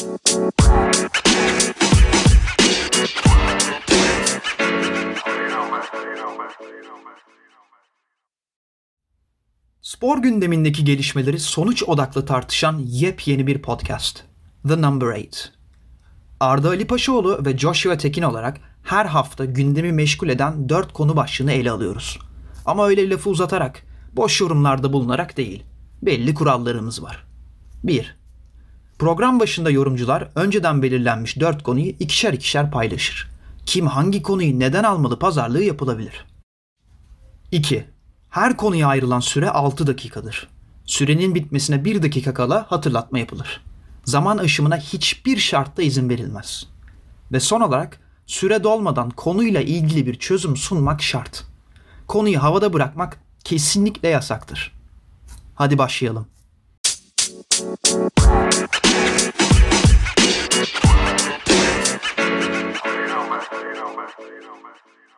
Spor gündemindeki gelişmeleri sonuç odaklı tartışan yepyeni bir podcast. The Number 8. Arda Ali Paşaoğlu ve Joshua Tekin olarak her hafta gündemi meşgul eden 4 konu başlığını ele alıyoruz. Ama öyle lafı uzatarak, boş yorumlarda bulunarak değil. Belli kurallarımız var. 1. Program başında yorumcular önceden belirlenmiş 4 konuyu ikişer ikişer paylaşır. Kim hangi konuyu neden almalı pazarlığı yapılabilir. 2. Her konuya ayrılan süre 6 dakikadır. Sürenin bitmesine 1 dakika kala hatırlatma yapılır. Zaman aşımına hiçbir şartta izin verilmez. Ve son olarak süre dolmadan konuyla ilgili bir çözüm sunmak şart. Konuyu havada bırakmak kesinlikle yasaktır. Hadi başlayalım. 们。